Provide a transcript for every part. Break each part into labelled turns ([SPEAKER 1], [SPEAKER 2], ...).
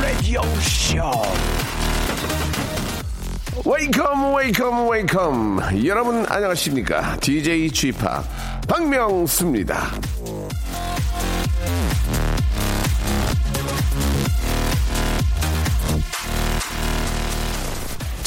[SPEAKER 1] Radio Show. 여러분 안녕하십니까? DJ p 박명수입니다.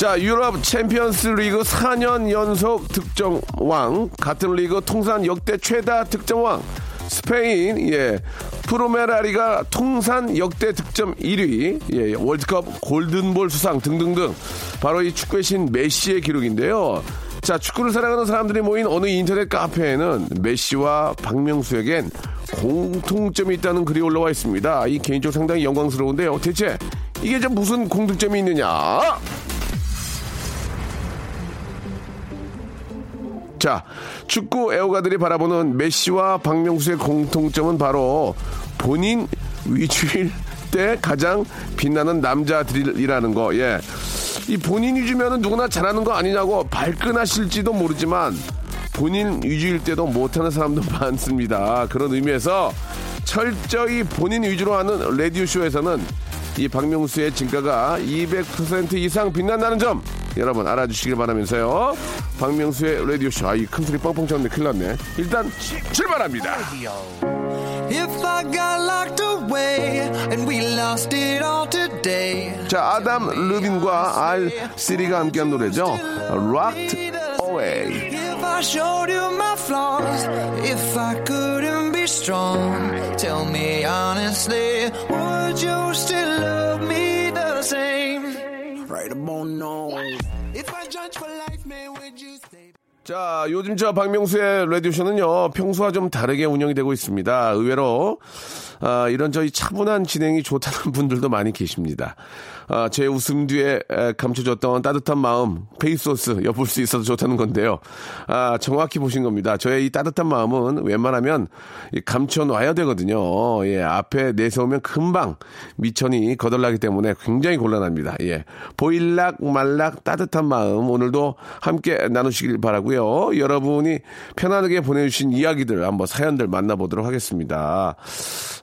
[SPEAKER 1] 자, 유럽 챔피언스 리그 4년 연속 득점왕, 같은 리그 통산 역대 최다 득점왕, 스페인, 예, 프로메라리가 통산 역대 득점 1위, 예, 월드컵 골든볼 수상 등등등. 바로 이 축구의 신 메시의 기록인데요. 자, 축구를 사랑하는 사람들이 모인 어느 인터넷 카페에는 메시와 박명수에겐 공통점이 있다는 글이 올라와 있습니다. 이 개인적으로 상당히 영광스러운데요. 대체 이게 좀 무슨 공통점이 있느냐? 자, 축구 애호가들이 바라보는 메시와 박명수의 공통점은 바로 본인 위주일 때 가장 빛나는 남자들이라는 거. 예. 이 본인 위주면은 누구나 잘하는 거 아니냐고 발끈하실지도 모르지만 본인 위주일 때도 못하는 사람도 많습니다. 그런 의미에서 철저히 본인 위주로 하는 라디오쇼에서는 이 박명수의 진가가 200% 이상 빛난다는 점 여러분 알아주시길 바라면서요. 박명수의 라디오쇼. 아, 이 큰 소리 뻥뻥 쳤는데 큰일 났네. 일단 출발합니다. 자, 아담 르빈과 알 시리가 함께한 노래죠. Rocked Away.
[SPEAKER 2] If I showed you my flaws, if I couldn't be strong, tell me honestly, would you still love me the same? Right about now. If I judge for life, man, would you stay?
[SPEAKER 1] 자, 요즘 저 박명수의 라디오쇼는요, 평소와 좀 다르게 운영이 되고 있습니다. 의외로, 아, 이런 저희 차분한 진행이 좋다는 분들도 많이 계십니다. 아, 제 웃음 뒤에 에, 감춰졌던 따뜻한 마음, 페이소스 엿볼 수 있어서 좋다는 건데요. 아, 정확히 보신 겁니다. 저의 이 따뜻한 마음은 웬만하면 이 감춰놔야 되거든요. 예, 앞에 내세우면 금방 미천이 거덜나기 때문에 굉장히 곤란합니다. 예. 보일락 말락 따뜻한 마음 오늘도 함께 나누시길 바라고요. 여러분이 편안하게 보내주신 이야기들 한번 사연들 만나보도록 하겠습니다.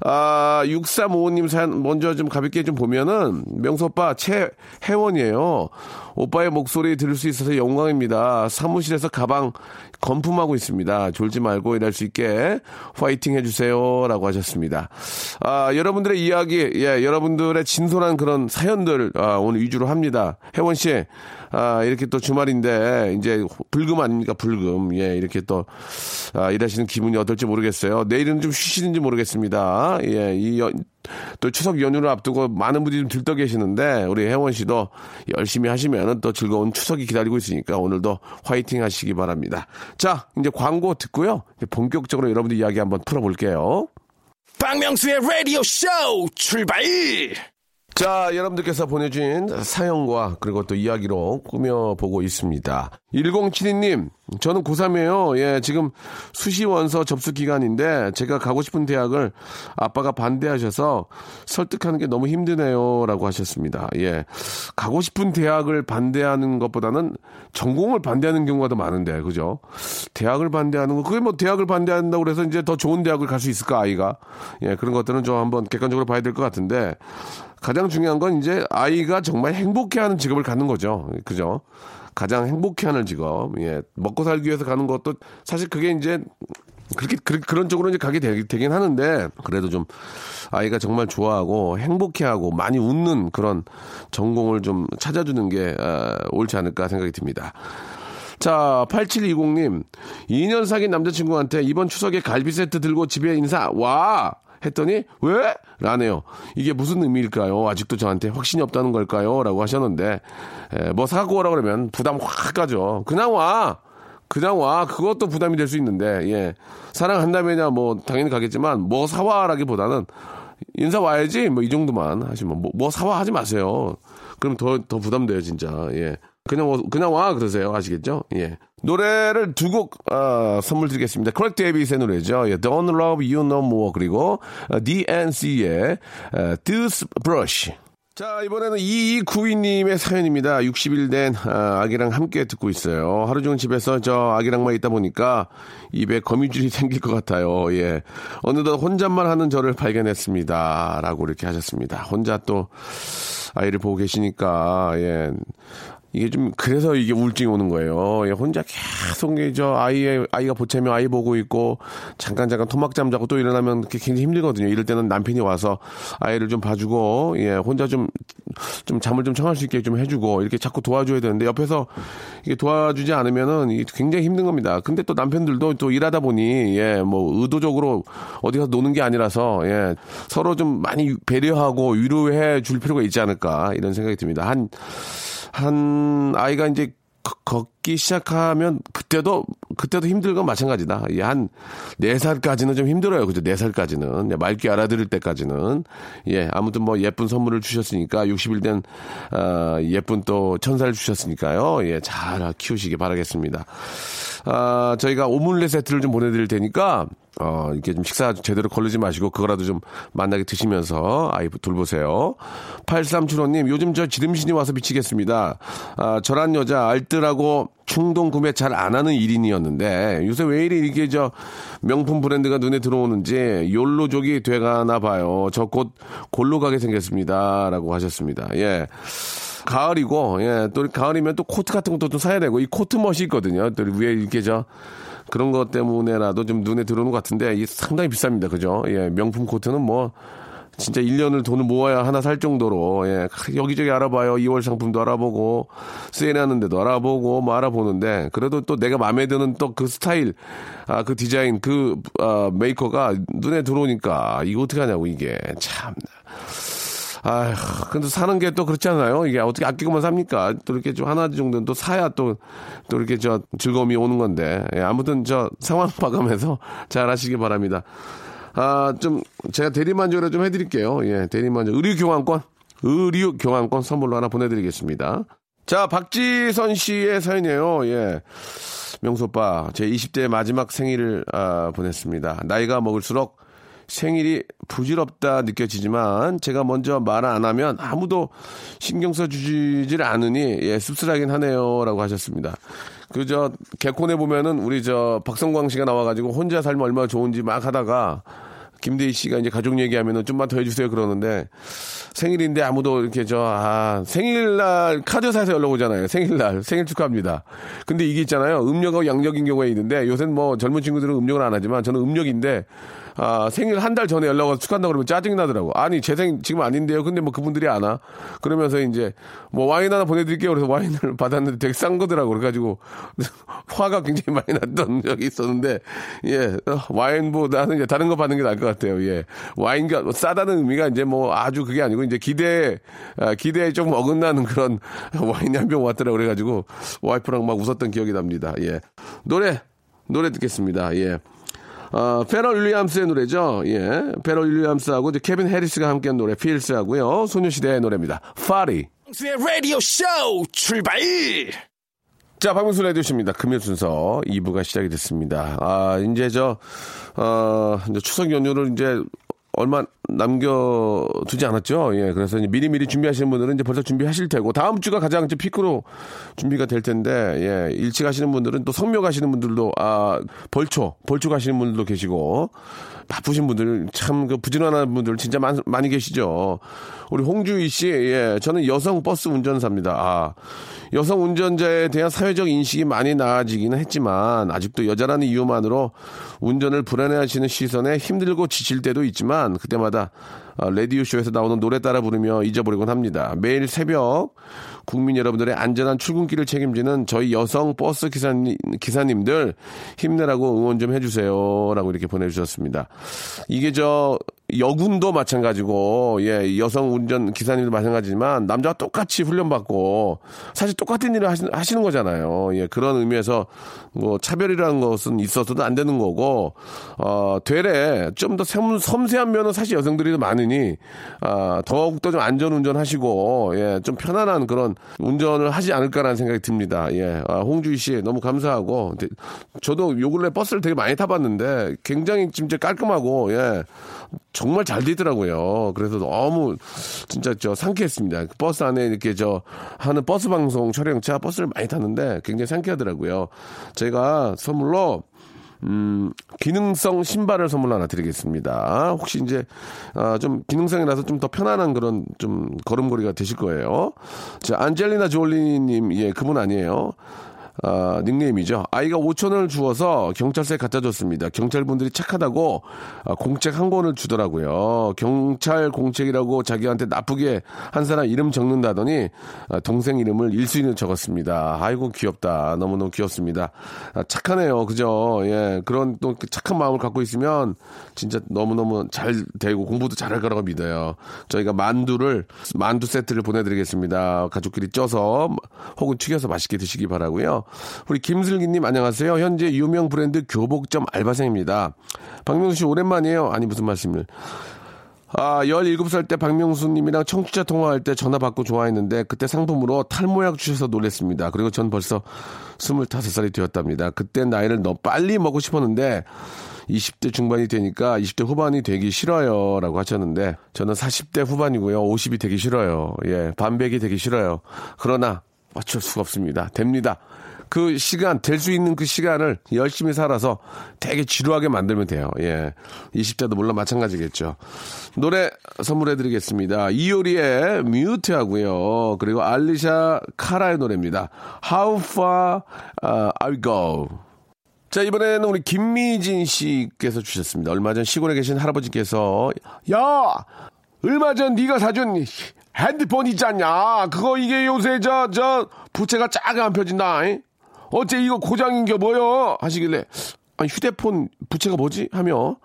[SPEAKER 1] 아, 6355님 사연 먼저 좀 가볍게 좀 보면은 명수 오빠 최혜원이에요. 오빠의 목소리 들을 수 있어서 영광입니다. 사무실에서 가방 건품하고 있습니다. 졸지 말고 일할 수 있게 화이팅 해주세요. 라고 하셨습니다. 아, 여러분들의 이야기, 예, 여러분들의 진솔한 그런 사연들, 아, 오늘 위주로 합니다. 혜원 씨, 아, 이렇게 또 주말인데, 이제 불금 아닙니까? 불금. 예, 이렇게 또, 아, 일하시는 기분이 어떨지 모르겠어요. 내일은 좀 쉬시는지 모르겠습니다. 예, 이, 연, 또 추석 연휴를 앞두고 많은 분들이 좀 들떠 계시는데, 우리 혜원 씨도 열심히 하시면 또 즐거운 추석이 기다리고 있으니까 오늘도 화이팅 하시기 바랍니다. 자, 이제 광고 듣고요. 이제 본격적으로 여러분들 이야기 한번 풀어볼게요.
[SPEAKER 3] 박명수의 라디오 쇼 출발!
[SPEAKER 1] 자, 여러분들께서 보내주신 사연과 그리고 또 이야기로 꾸며보고 있습니다. 1072님, 저는 고3이에요. 예, 지금 수시원서 접수 기간인데 제가 가고 싶은 대학을 아빠가 반대하셔서 설득하는 게 너무 힘드네요. 라고 하셨습니다. 예. 가고 싶은 대학을 반대하는 것보다는 전공을 반대하는 경우가 더 많은데, 그죠? 대학을 반대하는 거, 그게 뭐 대학을 반대한다고 그래서 이제 더 좋은 대학을 갈 수 있을까, 아이가? 예, 그런 것들은 좀 한번 객관적으로 봐야 될 것 같은데, 가장 중요한 건 이제 아이가 정말 행복해하는 직업을 갖는 거죠. 그죠? 가장 행복해하는 직업. 예. 먹고 살기 위해서 가는 것도 사실 그게 이제 그렇게 그, 런 쪽으로 이제 가게 되, 긴 하는데 그래도 좀 아이가 정말 좋아하고 행복해하고 많이 웃는 그런 전공을 좀 찾아주는 게 어, 옳지 않을까 생각이 듭니다. 자, 8720님. 2년 사귄 남자친구한테 이번 추석에 갈비 세트 들고 집에 인사, 와! 했더니, 왜? 라네요. 이게 무슨 의미일까요? 아직도 저한테 확신이 없다는 걸까요? 라고 하셨는데, 에, 뭐 사고 오라 그러면 부담 확 가죠. 그냥 와! 그냥 와. 그것도 부담이 될 수 있는데, 예. 사랑한다면야 뭐, 당연히 가겠지만, 뭐 사와라기보다는, 인사 와야지, 뭐, 이 정도만 하시면, 뭐, 뭐 사와 하지 마세요. 그럼 더, 더 부담돼요, 진짜. 예. 그냥, 와- 그냥 와, 그러세요. 아시겠죠? 예. 노래를 두 곡, 어, 선물 드리겠습니다. 크레이그 데이비드의 노래죠. 예. Don't Love You No More. 그리고, 어, DNCE의, 어, Toothbrush. 자, 이번에는 2292님의 사연입니다. 60일 된 아, 아기랑 함께 듣고 있어요. 하루 종일 집에서 저 아기랑만 있다 보니까 입에 거미줄이 생길 것 같아요. 예. 어느덧 혼잣말 하는 저를 발견했습니다. 라고 이렇게 하셨습니다. 혼자 또 아이를 보고 계시니까, 예. 이게 좀 그래서 이게 우울증이 오는 거예요. 예, 혼자 계속 저 아이의 아이가 보채면 아이 보고 있고 잠깐 잠깐 토막잠 자고 또 일어나면 굉장히 힘들거든요. 이럴 때는 남편이 와서 아이를 좀 봐주고 예 혼자 좀 좀 잠을 좀 청할 수 있게 좀 해주고 이렇게 자꾸 도와줘야 되는데 옆에서 이게 도와주지 않으면은 굉장히 힘든 겁니다. 근데 또 남편들도 또 일하다 보니 예 뭐 의도적으로 어디 가서 노는 게 아니라서 예 서로 좀 많이 배려하고 위로해 줄 필요가 있지 않을까 이런 생각이 듭니다. 한 한 아이가 이제 걷- 걷기 시작하면 그때도 그때도 힘들 건 마찬가지다. 예, 한 4살까지는 좀 힘들어요. 그죠? 4살까지는. 맑게 알아들을 때까지는. 예, 아무튼 뭐 예쁜 선물을 주셨으니까 60일 된 아, 예쁜 또 천사를 주셨으니까요. 예, 잘 키우시기 바라겠습니다. 아, 저희가 오믈렛 세트를 좀 보내 드릴 테니까, 어, 이렇게 좀 식사 제대로 걸르지 마시고, 그거라도 좀 만나게 드시면서 아이 돌보세요. 8375님, 요즘 저 지름신이 와서 미치겠습니다. 아, 저란 여자 알뜰하고 충동 구매 잘 안 하는 1인이었는데, 요새 왜 이리 이렇게 저 명품 브랜드가 눈에 들어오는지, 욜로족이 돼가나 봐요. 저 곧 골로 가게 생겼습니다. 라고 하셨습니다. 예. 가을이고, 예, 또 가을이면 또 코트 같은 것도 좀 사야 되고, 이 코트 멋이 있거든요. 또 위에 이렇게 저, 그런 것 때문에라도 좀 눈에 들어오는 것 같은데, 이게 상당히 비쌉니다. 그죠? 예, 명품 코트는 뭐, 진짜 1년을 돈을 모아야 하나 살 정도로, 예, 여기저기 알아봐요. 이월 상품도 알아보고, 세일하는데도 알아보고, 뭐 알아보는데, 그래도 또 내가 마음에 드는 또 그 스타일, 아, 그 디자인, 그, 아, 메이커가 눈에 들어오니까, 이거 어떻게 하냐고, 이게. 참. 아휴, 근데 사는 게 또 그렇지 않아요? 이게 어떻게 아끼고만 삽니까? 또 이렇게 좀 하나 정도는 또 사야 또, 또 이렇게 저 즐거움이 오는 건데. 예, 아무튼 저 상황 봐가면서 잘 하시기 바랍니다. 아, 좀, 제가 대리만족을 좀 해드릴게요. 예, 대리만족. 의류 교환권? 의류 교환권 선물로 하나 보내드리겠습니다. 자, 박지선 씨의 사연이에요. 예. 명수 오빠, 제 20대 마지막 생일을 아, 보냈습니다. 나이가 먹을수록 생일이 부질없다 느껴지지만 제가 먼저 말 안 하면 아무도 신경 써주지를 않으니 예, 씁쓸하긴 하네요라고 하셨습니다. 그 저 개콘에 보면은 우리 저 박성광 씨가 나와가지고 혼자 살면 얼마나 좋은지 막 하다가 김대희 씨가 이제 가족 얘기하면은 좀만 더 해주세요 그러는데 생일인데 아무도 이렇게 저, 아, 생일날 카드사에서 연락 오잖아요. 생일날. 생일 축하합니다. 근데 이게 있잖아요. 음력하고 양력인 경우에 있는데 요새는 뭐 젊은 친구들은 음력을 안 하지만 저는 음력인데 아, 생일 한 달 전에 연락 와서 축하한다고 그러면 짜증이 나더라고. 아니, 제 생 지금 아닌데요. 근데 뭐 그분들이 안 와. 그러면서 이제 뭐 와인 하나 보내드릴게요. 그래서 와인을 받았는데 되게 싼 거더라고. 그래가지고 화가 굉장히 많이 났던 적이 있었는데 예, 어, 와인보다는 이제 다른 거 받는 게 나을 것 같아요. 예. 와인가 싸다는 의미가 이제 뭐 아주 그게 아니고 이제 기대, 아, 기대에 조금 어긋나는 그런 와인이 한 병 왔더라고. 그래가지고 와이프랑 막 웃었던 기억이 납니다. 예. 노래, 노래 듣겠습니다. 예. 어, 퍼렐 윌리엄스의 노래죠. 예. 퍼렐 윌리엄스하고 이제 캘빈 해리스가 함께한 노래 Feels 하고요. 소녀시대의 노래입니다. 파리.
[SPEAKER 3] 박명수의 라디오 쇼 출발!
[SPEAKER 1] 자, 박명수 라디오쇼입니다. 금요 순서 2부가 시작이 됐습니다. 아, 이제 저, 어, 이제 추석 연휴를 이제 얼마 남겨두지 않았죠. 예, 그래서 미리미리 준비하시는 분들은 이제 벌써 준비하실 테고, 다음 주가 가장 이제 피크로 준비가 될 텐데, 예, 일찍 하시는 분들은 또 성묘 가시는 분들도, 아, 벌초, 벌초 가시는 분들도 계시고, 바쁘신 분들, 참, 그, 부지런한 분들 진짜 많, 많이 계시죠. 우리 홍주희 씨, 예, 저는 여성 버스 운전사입니다. 아, 여성 운전자에 대한 사회적 인식이 많이 나아지기는 했지만, 아직도 여자라는 이유만으로 운전을 불안해하시는 시선에 힘들고 지칠 때도 있지만, 그때마다 어, 라디오쇼에서 나오는 노래 따라 부르며 잊어버리곤 합니다. 매일 새벽 국민 여러분들의 안전한 출근길을 책임지는 저희 여성 버스 기사님, 기사님들 힘내라고 응원 좀 해주세요. 라고 이렇게 보내주셨습니다. 이게 저 여군도 마찬가지고 예 여성 운전 기사님도 마찬가지지만 남자와 똑같이 훈련받고 사실 똑같은 일을 하시, 하시는 거잖아요. 예 그런 의미에서 뭐 차별이라는 것은 있어서도 안 되는 거고 어 되레 좀 더 섬세한 면은 사실 여성들이 더 많으니 아 더욱 더 좀 안전 운전하시고 예 좀 편안한 그런 운전을 하지 않을까라는 생각이 듭니다. 예 아, 홍주희 씨 너무 감사하고 저도 요 근래 버스를 되게 많이 타봤는데 굉장히 진짜 깔끔하고 예 정말 잘 되더라고요. 그래서 너무 진짜 저 상쾌했습니다. 그 버스 안에 이렇게 저 하는 버스 방송 촬영차 버스를 많이 탔는데 굉장히 상쾌하더라고요. 저희가 선물로 음, 기능성 신발을 선물 하나 드리겠습니다. 혹시 이제, 아, 좀 기능성이라서 좀 더 편안한 그런 좀 걸음걸이가 되실 거예요. 자, 안젤리나 졸리님, 예, 그분 아니에요. 아, 닉네임이죠. 아이가 5천 원을 주어서 경찰서에 갖다 줬습니다. 경찰분들이 착하다고 아, 공책 한 권을 주더라고요. 경찰 공책이라고 자기한테 나쁘게 한 사람 이름 적는다더니 아, 동생 이름을 일수인을 적었습니다. 아이고 귀엽다. 너무너무 귀엽습니다. 아, 착하네요. 그죠? 예. 그런 또 착한 마음을 갖고 있으면 진짜 너무너무 잘 되고 공부도 잘할 거라고 믿어요. 저희가 만두를 만두 세트를 보내드리겠습니다. 가족끼리 쪄서 혹은 튀겨서 맛있게 드시기 바라고요. 우리 김슬기님 안녕하세요. 현재 유명 브랜드 교복점 알바생입니다. 박명수 씨 오랜만이에요. 아니 무슨 말씀을. 아, 17살 때 박명수님이랑 청취자 통화할 때 전화 받고 좋아했는데 그때 상품으로 탈모약 주셔서 놀랬습니다. 그리고 전 벌써 25살이 되었답니다. 그때 나이를 너무 빨리 먹고 싶었는데 20대 중반이 되니까 20대 후반이 되기 싫어요. 라고 하셨는데 저는 40대 후반이고요. 50이 되기 싫어요. 예, 반백이 되기 싫어요. 그러나 어쩔 수가 없습니다. 됩니다. 그 시간, 될 수 있는 그 시간을 열심히 살아서 되게 지루하게 만들면 돼요. 예. 20대도 물론 마찬가지겠죠. 노래 선물해드리겠습니다. 이효리의 뮤트 하고요. 그리고 알리샤 카라의 노래입니다. How far uh, I go. 자, 이번에는 우리 김미진 씨께서 주셨습니다. 얼마 전 시골에 계신 할아버지께서 야! 얼마 전 네가 사준 핸드폰 있잖냐? 그거 이게 요새 저, 저, 부채가 짜게 안 펴진다. 잉? 어째 이거 고장인 게 뭐여? 하시길래, 아니, 휴대폰 부채가 뭐지? 하며,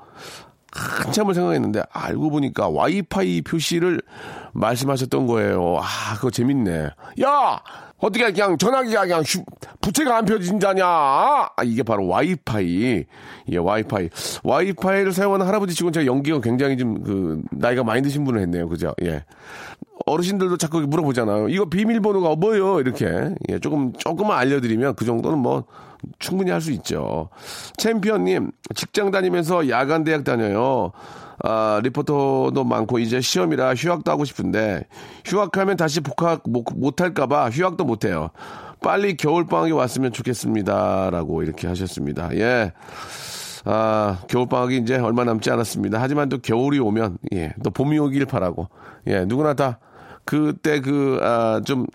[SPEAKER 1] 한참을 생각했는데, 알고 보니까 와이파이 표시를 말씀하셨던 거예요. 아, 그거 재밌네. 야! 어떻게 그냥 전화기가 그냥 휴, 부채가 안 펴진다냐? 아, 이게 바로 와이파이. 예, 와이파이. 와이파이를 사용하는 할아버지 치고는 제가 연기가 굉장히 좀, 그, 나이가 많이 드신 분을 했네요. 그죠? 예. 어르신들도 자꾸 물어보잖아요. 이거 비밀번호가 뭐예요? 이렇게. 예, 조금, 조금만 알려드리면 그 정도는 뭐 충분히 할 수 있죠. 챔피언님, 직장 다니면서 야간 대학 다녀요. 아, 리포터도 많고 이제 시험이라 휴학도 하고 싶은데 휴학하면 다시 복학 못, 할까봐 휴학도 못해요. 빨리 겨울방학이 왔으면 좋겠습니다. 라고 이렇게 하셨습니다. 예. 아, 겨울방학이 이제 얼마 남지 않았습니다. 하지만 또 겨울이 오면, 예, 또 봄이 오길 바라고, 예, 누구나 다 그때 그, 아, 좀,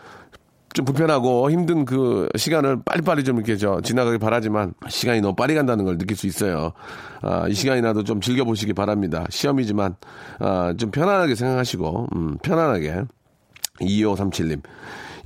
[SPEAKER 1] 좀 불편하고 힘든 그 시간을 빨리빨리 좀 이렇게 저 지나가길 바라지만 시간이 너무 빨리 간다는 걸 느낄 수 있어요. 아, 이 시간이라도 좀 즐겨보시기 바랍니다. 시험이지만, 아, 좀 편안하게 생각하시고, 음, 편안하게. 2537님.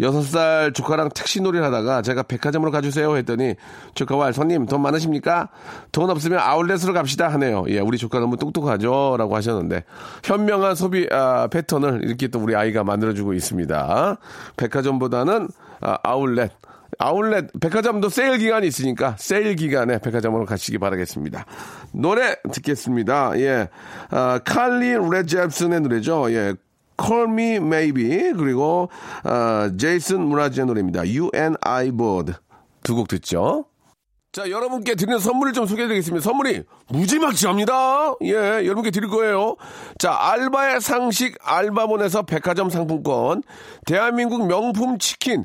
[SPEAKER 1] 여섯 살 조카랑 택시놀이를 하다가 제가 백화점으로 가주세요 했더니 조카와 손님 돈 많으십니까? 돈 없으면 아울렛으로 갑시다 하네요. 예, 우리 조카 너무 똑똑하죠? 라고 하셨는데 현명한 소비 아, 패턴을 이렇게 또 우리 아이가 만들어주고 있습니다. 백화점보다는 아, 아울렛 아울렛 백화점도 세일 기간이 있으니까 세일 기간에 백화점으로 가시기 바라겠습니다. 노래 듣겠습니다. 예, 아, 칼리 레 잽슨의 노래죠. 예, Call Me Maybe 그리고 어, 제이슨 무라지의 노래입니다. You and I Both 두 곡 듣죠. 자, 여러분께 드리는 선물을 좀 소개해드리겠습니다. 선물이 무지막지합니다. 예, 여러분께 드릴 거예요. 자, 알바의 상식 알바몬에서 백화점 상품권, 대한민국 명품 치킨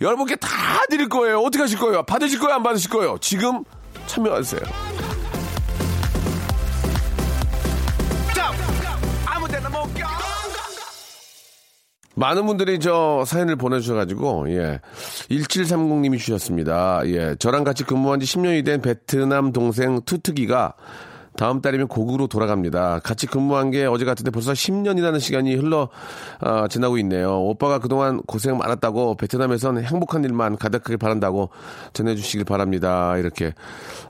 [SPEAKER 1] 여러분께 다 드릴 거예요. 어떻게 하실 거예요? 받으실 거예요? 안 받으실 거예요? 지금 참여하세요. 많은 분들이 저 사연을 보내주셔가지고, 예. 1730님이 주셨습니다. 예. 저랑 같이 근무한 지 10년이 된 베트남 동생 투트기가 다음 달이면 고국으로 돌아갑니다. 같이 근무한 게 어제 같은데 벌써 10년이라는 시간이 흘러 어, 지나고 있네요. 오빠가 그동안 고생 많았다고 베트남에선 행복한 일만 가득하게 바란다고 전해주시길 바랍니다. 이렇게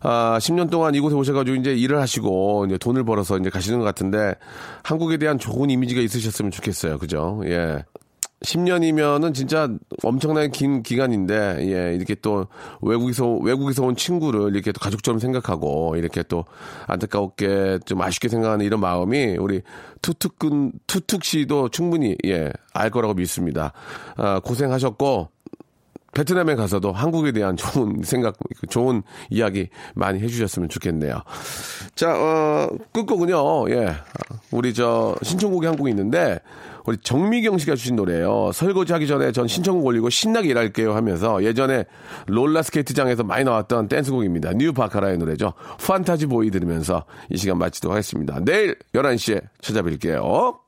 [SPEAKER 1] 아, 10년 동안 이곳에 오셔가지고 이제 일을 하시고 이제 돈을 벌어서 이제 가시는 것 같은데 한국에 대한 좋은 이미지가 있으셨으면 좋겠어요. 그죠? 예. 10년이면은 진짜 엄청나게 긴 기간인데, 예, 이렇게 또 외국에서, 외국에서 온 친구를 이렇게 또 가족처럼 생각하고, 이렇게 또 안타깝게 좀 아쉽게 생각하는 이런 마음이 우리 투툭군, 투툭 씨도 충분히, 예, 알 거라고 믿습니다. 아, 고생하셨고, 베트남에 가서도 한국에 대한 좋은 생각, 좋은 이야기 많이 해주셨으면 좋겠네요. 자, 어, 끝곡은요, 예. 우리 저 신청곡이 한 곡이 있는데, 우리 정미경 씨가 주신 노래예요. 설거지 하기 전에 전 신청곡 올리고 신나게 일할게요 하면서 예전에 롤러스케이트장에서 많이 나왔던 댄스곡입니다. 뉴 바카라의 노래죠. Fantasy Boy 들으면서 이 시간 마치도록 하겠습니다. 내일 11시에 찾아뵐게요.